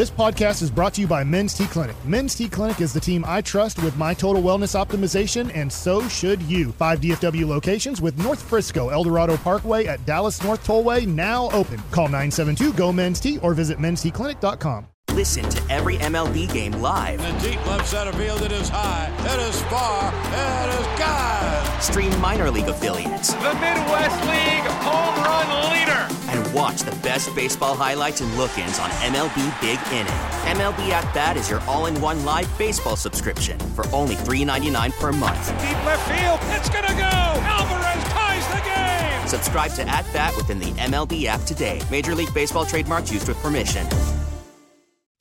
This podcast is brought to you by Men's T Clinic. Men's T Clinic is the team I trust with my total wellness optimization, and so should you. Five DFW locations with North Frisco, Eldorado Parkway at Dallas North Tollway now open. Call 972 GO Men's T or visit mensteclinic.com. Listen to every MLB game live. In the deep left center field, it is high, it is far, it is God. Stream minor league affiliates. The Midwest League home run leader. And watch the best baseball highlights and look ins on MLB Big Inning. MLB At Bat is your all in one live baseball subscription for only $3.99 per month. Deep left field, it's going to go. Alvarez ties the game. Subscribe to At Bat within the MLB app today. Major League Baseball trademarks used with permission.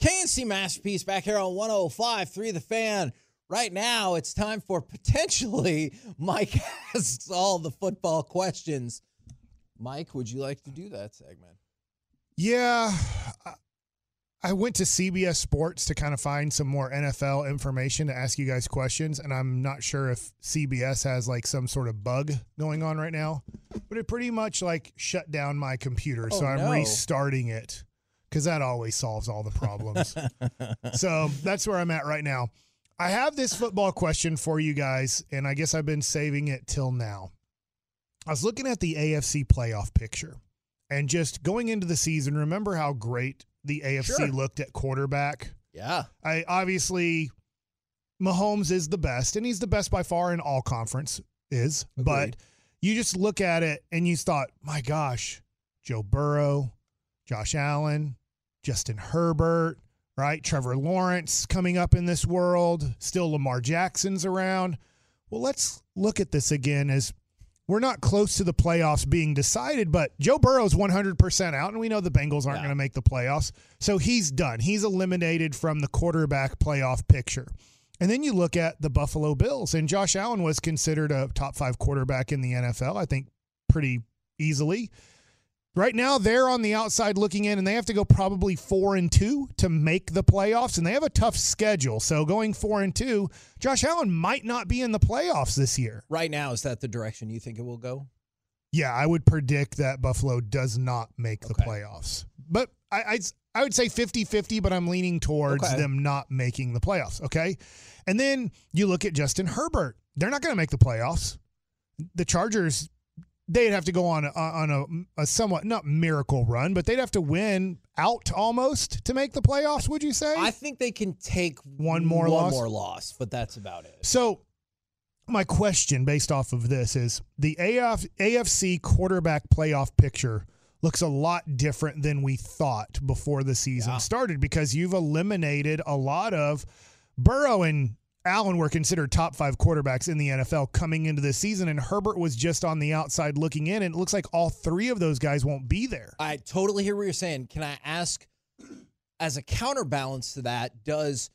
K&C Masterpiece back here on 105 3 The Fan. Right now, it's time for potentially Mike asks all the football questions. Mike, would you like to do that segment? Yeah. I went to CBS Sports to kind of find some more NFL information to ask you guys questions, and I'm not sure if CBS has like some sort of bug going on right now, but it pretty much like shut down my computer, oh, so Oh, I'm no. restarting it because that always solves all the problems. so that's where I'm at right now. I have this football question for you guys, and I guess I've been saving it till now. I was looking at the AFC playoff picture and just going into the season, remember how great the AFC Sure. looked at quarterback? Yeah. I obviously Mahomes is the best, and he's the best by far in all conference is. But you just look at it and you thought, my gosh, Joe Burrow, Josh Allen, Justin Herbert, right? Trevor Lawrence coming up in this world. Still Lamar Jackson's around. Well, let's look at this again as we're not close to the playoffs being decided, but Joe Burrow's 100% out, and we know the Bengals aren't Yeah. going to make the playoffs. So he's done. He's eliminated from the quarterback playoff picture. And then you look at the Buffalo Bills, and Josh Allen was considered a top five quarterback in the NFL, I think pretty easily. Right now, they're on the outside looking in, and they have to go probably four and two to make the playoffs, and they have a tough schedule. So going four and two, Josh Allen might not be in the playoffs this year. Right now, is that the direction you think it will go? Yeah, I would predict that Buffalo does not make the Okay. playoffs. But I, I'd, I would say 50 50, but I'm leaning towards Okay. them not making the playoffs. Okay. And then you look at Justin Herbert. They're not going to make the playoffs. The Chargers, they'd have to go on a, on a, a somewhat, not miracle run, but they'd have to win out almost to make the playoffs, would you say? I think they can take One more one loss? more loss, but that's about it. So, my question based off of this is the AF, AFC quarterback playoff picture looks a lot different than we thought before the season Yeah. started because you've eliminated a lot of Burrow and Allen were considered top five quarterbacks in the NFL coming into the season, and Herbert was just on the outside looking in. And it looks like all three of those guys won't be there. I totally hear what you're saying. Can I ask, as a counterbalance to that, does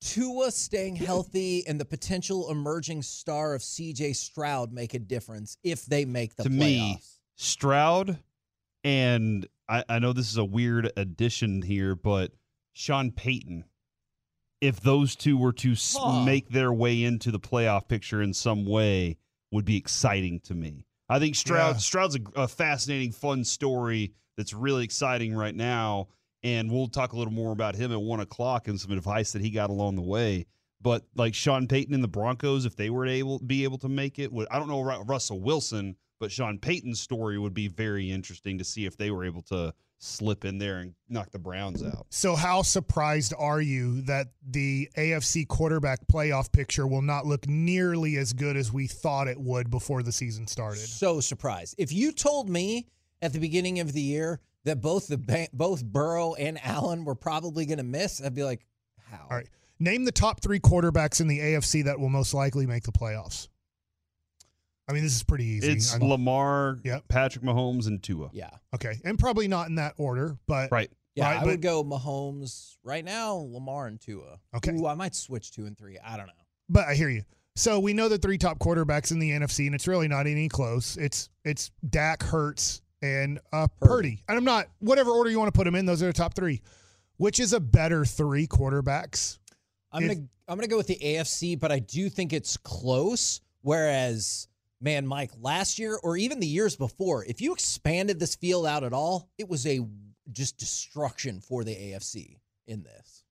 Tua staying healthy and the potential emerging star of CJ Stroud make a difference if they make the to playoffs? me, Stroud and I, I know this is a weird addition here, but Sean Payton. If those two were to Huh. make their way into the playoff picture in some way, would be exciting to me. I think Stroud Yeah. Stroud's a, a fascinating, fun story that's really exciting right now, and we'll talk a little more about him at one o'clock and some advice that he got along the way. But like Sean Payton and the Broncos, if they were able be able to make it, would I don't know Russell Wilson, but Sean Payton's story would be very interesting to see if they were able to slip in there and knock the Browns out. So, how surprised are you that the AFC quarterback playoff picture will not look nearly as good as we thought it would before the season started? So surprised. If you told me at the beginning of the year that both the both Burrow and Allen were probably going to miss, I'd be like, how? All right. Name the top three quarterbacks in the AFC that will most likely make the playoffs. I mean, this is pretty easy. It's I'm- Lamar, Yep. Patrick Mahomes, and Tua. Yeah. okay. And probably not in that order, but Right. Yeah, Right, I but- would go Mahomes right now, Lamar and Tua. Okay. Ooh, I might switch two and three. I don't know. but I hear you. So we know the three top quarterbacks in the NFC, and it's really not any close. It's it's Dak, Hurts, and uh, Purdy. And I'm not whatever order you want to put them in. Those are the top three. Which is a better three quarterbacks? I'm If- gonna I'm gonna go with the AFC, but I do think it's close. Whereas, man, Mike, last year or even the years before, if you expanded this field out at all, it was a just destruction for the AFC. in this.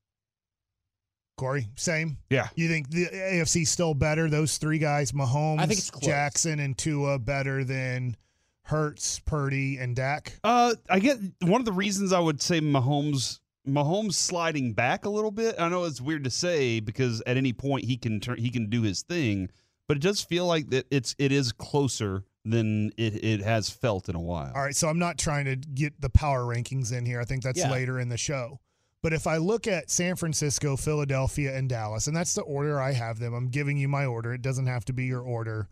Corey, same. Yeah. You think the AFC still better? Those three guys, Mahomes, I think. Jackson, and Tua, better than Hurts, Purdy, and Dak. Uh, I get one of the reasons I would say Mahomes Mahomes sliding back a little bit. I know it's weird to say because at any point he can turn he can do his thing, but it does feel like that it's it is closer than it, it has felt in a while. All right, so I'm not trying to get the power rankings in here. I think that's Yeah. later in the show. But if I look at San Francisco, Philadelphia, and Dallas, and that's the order I have them, I'm giving you my order. It doesn't have to be your order.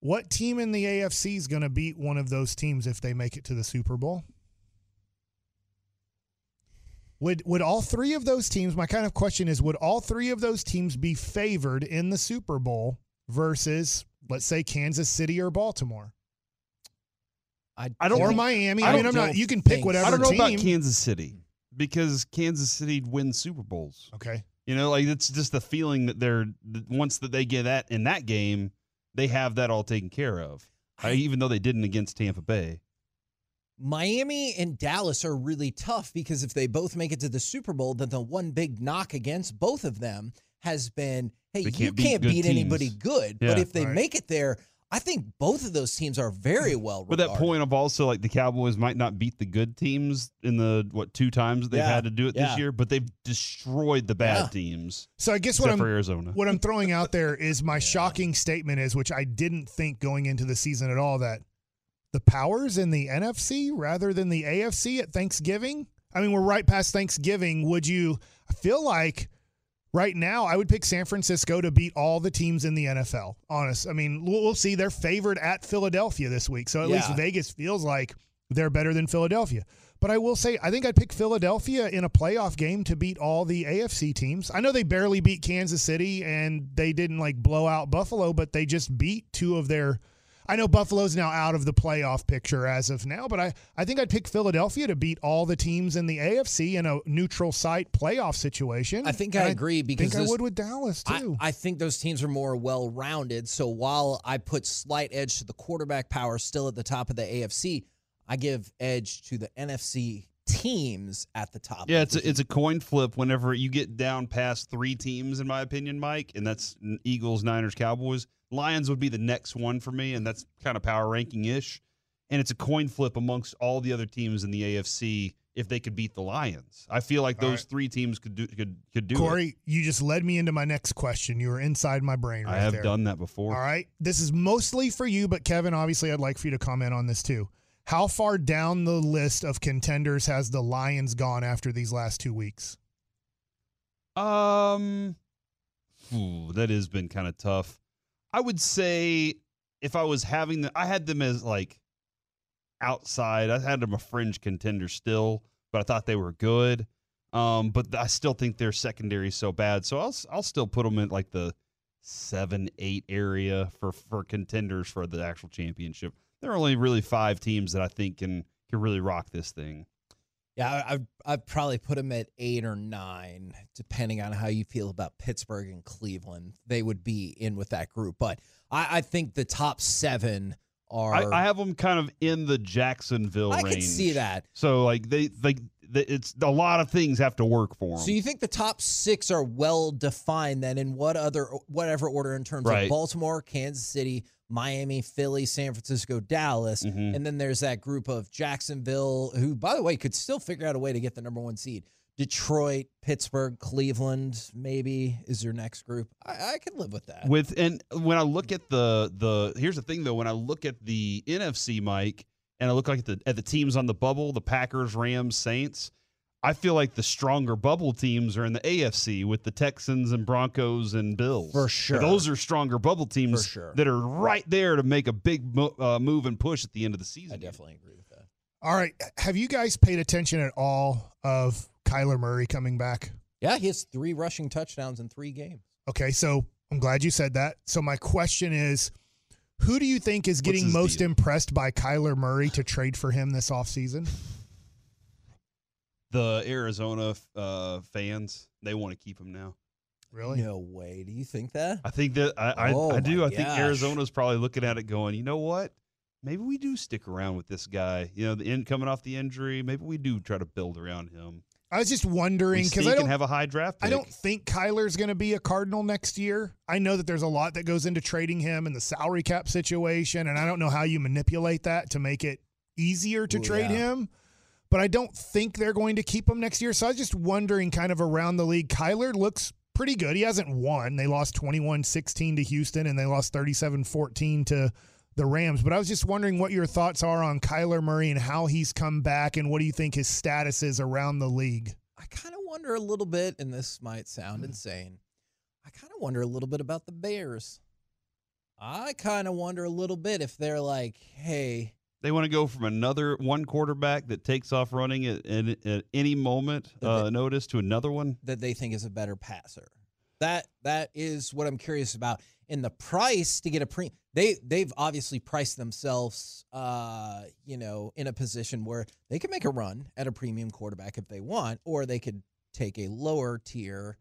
What team in the AFC is going to beat one of those teams if they make it to the Super Bowl? Would would all three of those teams? My kind of question is: Would all three of those teams be favored in the Super Bowl versus, let's say, Kansas City or Baltimore I, I don't or think- Miami? I I, mean, I'm not. You can pick whatever I don't know team. about Kansas City because Kansas City wins Super Bowls. Okay. You know, like it's just the feeling that they're that once that they get that in that game, they have that all taken care of. Uh, even though they didn't against Tampa Bay. Miami and Dallas are really tough because if they both make it to the Super Bowl, then the one big knock against both of them has been, hey, They you can't beat can't good beat anybody teams. good. but if they Right. make it there, I think both of those teams are very mm. well But that point of also like the Cowboys might not beat the good teams in the what two times they've Yeah, had to do it yeah. this year, but they've destroyed the bad Yeah. teams. So I guess what I'm for Arizona. what I'm throwing out there is my shocking statement is, which I didn't think going into the season at all, that the powers in the NFC rather than the AFC at Thanksgiving. I mean, we're right past Thanksgiving. Would you? I feel like right now I would pick San Francisco to beat all the teams in the NFL. Honest. I mean, we'll, see. They're favored at Philadelphia this week, so at least Vegas feels like they're better than Philadelphia. But I will say, I think I'd pick Philadelphia in a playoff game to beat all the AFC teams. I know they barely beat Kansas City and they didn't like blow out Buffalo, but they just beat two of their. I know Buffalo's now out of the playoff picture as of now, but I, I think I'd pick Philadelphia to beat all the teams in the AFC in a neutral site playoff situation. I think And I agree because I think I would with Dallas too. I think those teams are more well rounded. So while I put slight edge to the quarterback power still at the top of the AFC, I give edge to the NFC teams at the top. Yeah, it's a, it's a coin flip whenever you get down past three teams, in my opinion, Mike, and that's Eagles, Niners, Cowboys. Lions would be the next one for me, and that's kind of power ranking ish. And it's a coin flip amongst all the other teams in the AFC if they could beat the Lions. I feel like All those right. three teams could do could could do it. Corey, you just led me into my next question. You were inside my brain right I have there. done that before. All right. This is mostly for you, but Kevin, obviously, I'd like for you to comment on this too. How far down the list of contenders has the Lions gone after these last two weeks? Um, ooh, that has been kind of tough. I would say if I was having the, I had them as like outside. I had them a fringe contender still, but I thought they were good. Um, but I still think their secondary is so bad. So I'll I'll still put them in like the seven eight area for for contenders for the actual championship. There are only really five teams that I think can can really rock this thing. Yeah, I- I'd, I'd probably put them at eight or nine, depending on how you feel about Pittsburgh and Cleveland. They would be in with that group. But I, I think the top seven are. I, I have them kind of in the Jacksonville I range. can see that. So like they like it's a lot of things have to work for them. So you think the top six are well defined then in what other whatever order in terms of Baltimore, Kansas City, Miami, Philly, San Francisco, Dallas, Mhm. and then there's that group of Jacksonville, who by the way could still figure out a way to get the number one seed. Detroit, Pittsburgh, Cleveland, maybe is your next group. I, I can live with that. with and when I look at the the here's the thing though when I look at the NFC Mike and I look like at the at the teams on the bubble the Packers Rams Saints I feel like the stronger bubble teams are in the AFC with the Texans and Broncos and Bills For sure. those are stronger bubble teams For sure. that are right there to make a big mo- uh, move and push at the end of the season I definitely agree with that. All right. Have you guys paid attention at all of Kyler Murray coming back? Yeah, he has three rushing touchdowns in three games. Okay. So I'm glad you said that. So my question is who do you think is getting most deal? impressed by Kyler Murray to trade for him this offseason? the Arizona uh, fans they want to keep him now Really? No way. Do you think that? I think that I I, Oh I do. my I think gosh. Arizona's probably looking at it, going, you know what? Maybe we do stick around with this guy. You know, the in coming off the injury. Maybe we do try to build around him. I was just wondering because I don't have a high draft. Pick. I don't think Kyler's going to be a Cardinal next year. I know that there's a lot that goes into trading him and the salary cap situation, and I don't know how you manipulate that to make it easier to Ooh, trade yeah. him. But I don't think they're going to keep him next year. So I was just wondering, kind of around the league, Kyler looks pretty good. He hasn't won. They lost 21 16 to Houston, and they lost 37 14 to the Rams. But I was just wondering what your thoughts are on Kyler Murray and how he's come back, and what do you think his status is around the league? I kind of wonder a little bit, and this might sound Hmm. insane. I kind of wonder a little bit about the Bears. I kind of wonder a little bit if they're like, hey, They want to go from another one quarterback that takes off running at, at, at any moment uh, notice to another one. that they think is a better passer. That that is what I'm curious about. In the price to get a pre, they they've obviously priced themselves, uh, you know, in a position where they can make a run at a premium quarterback if they want, or they could take a lower tier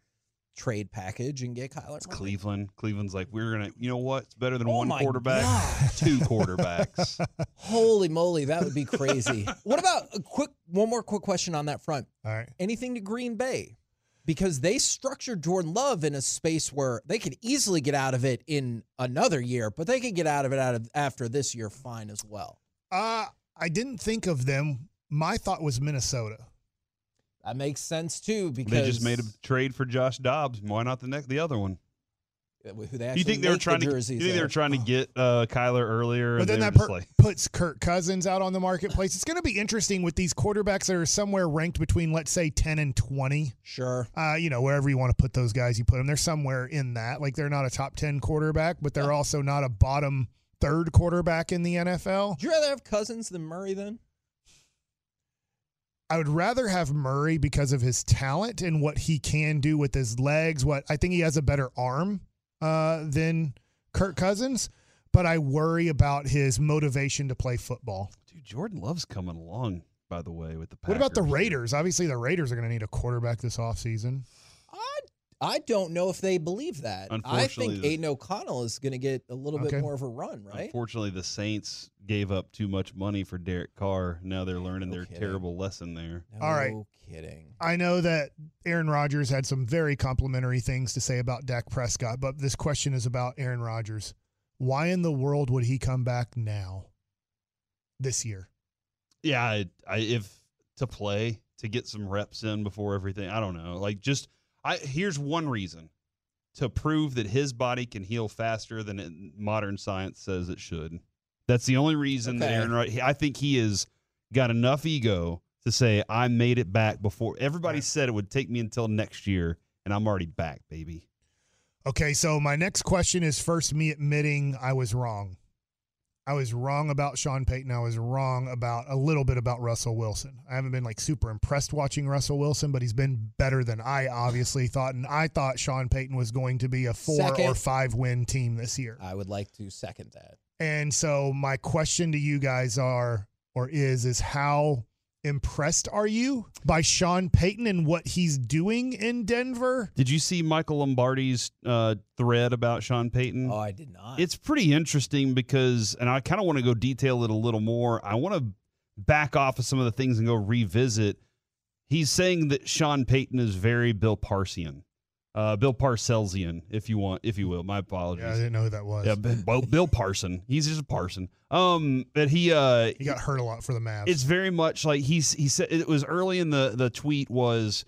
trade package and get Kyler. It's Murray. Cleveland. Cleveland's like, we're gonna, you know what? It's better than Oh one quarterback, God. two quarterbacks. Holy moly, that would be crazy. what about a quick one more quick question on that front? All right. anything to Green Bay because they structured Jordan Love in a space where they could easily get out of it in another year, but they could get out of it out of after this year fine as well. Uh, I didn't think of them. My thought was Minnesota. That makes sense too because they just made a trade for Josh Dobbs. Why not the next, the other one? Who they You think they were make the trying to? You jerseys think they were trying to get uh, Kyler earlier? But then that per- like, puts Kirk Cousins out on the marketplace. It's going to be interesting with these quarterbacks that are somewhere ranked between, let's say, 10 and 20. Sure. Uh, you know, wherever you want to put those guys, you put them. They're somewhere in that. Like they're not a top 10 quarterback, but they're also not a bottom third quarterback in the NFL. Would you rather have Cousins than Murray then? I would rather have Murray because of his talent and what he can do with his legs. What I think he has a better arm uh, than Kirk Cousins, but I worry about his motivation to play football. dude, Jordan Love's coming along. By the way, with the What about the Raiders? Obviously, the Raiders are going to need a quarterback this offseason. I I don't know if they believe that. I think the- Aidan O'Connell is going to get a little Okay. bit more of a run, right? Unfortunately, the Saints gave up too much money for Derek Carr. Now they're learning No their kidding. terrible lesson there. No All right. kidding. I know that Aaron Rodgers had some very complimentary things to say about Dak Prescott, but this question is about Aaron Rodgers. Why in the world would he come back now this year? Yeah, I, I if to play to get some reps in before everything. I don't know. Like just I here's one reason to prove that his body can heal faster than it, modern science says it should. That's the only reason that Okay. Aaron Rodgers. I think he has got enough ego to say I made it back before everybody Right. said it would take me until next year, and I'm already back, baby. Okay, so my next question is first me admitting I was wrong. I was wrong about Sean Payton. I was wrong about a little bit about Russell Wilson. I haven't been like super impressed watching Russell Wilson, but he's been better than I obviously thought. And I thought Sean Payton was going to be a four Second. or five win team this year. I would like to second that. And so my question to you guys are or is is how impressed are you by Sean Payton and what he's doing in Denver? Did you see Michael Lombardi's uh, thread about Sean Payton? Oh, I did not. It's pretty interesting because, and I kind of want to go detail it a little more. I want to back off of some of the things and go revisit. He's saying that Sean Payton is very Bill Parsian, uh, Bill Parcellsian, if you want, if you will. My apologies. Yeah, I didn't know who that was. Yeah, Bill, Bill- Bill Parson. He's just a Parson. Um, but he uh, He got hurt a lot for the Mavs. it's very much like he's he said it was early in the the tweet was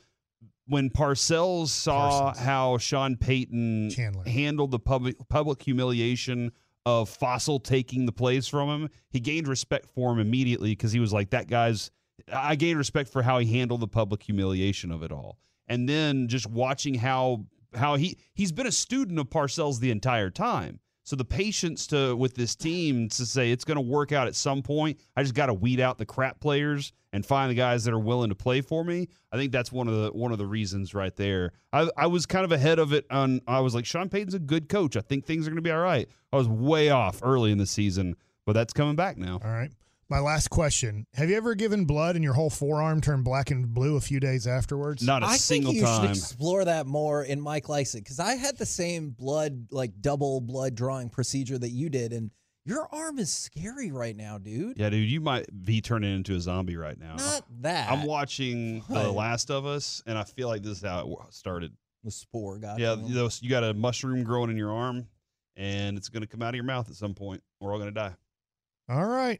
when Parcells saw Parsons. how Sean Payton Chandler. handled the public public humiliation of Fassel taking the plays from him. He gained respect for him immediately because he was like that guy's. I gained respect for how he handled the public humiliation of it all, and then just watching how how he he's been a student of Parcells the entire time. So the patience to with this team to say it's going to work out at some point. I just got to weed out the crap players and find the guys that are willing to play for me. I think that's one of the one of the reasons right there. I, I was kind of ahead of it on. I was like Sean Payton's a good coach. I think things are going to be all right. I was way off early in the season, but that's coming back now. All right. My last question. Have you ever given blood and your whole forearm turned black and blue a few days afterwards? Not a I single think you should explore that more in Mike likes it because I had the same blood like double blood drawing procedure that you did, and Your arm is scary right now, dude. Yeah, dude, you might be turning into a zombie right now. Not that. I'm watching The What? Last of Us, and I feel like this is how it wa- started. the spore got Yeah, to him. those you got a mushroom growing in your arm, and it's going to come out of your mouth at some point. We're all going to die. All right.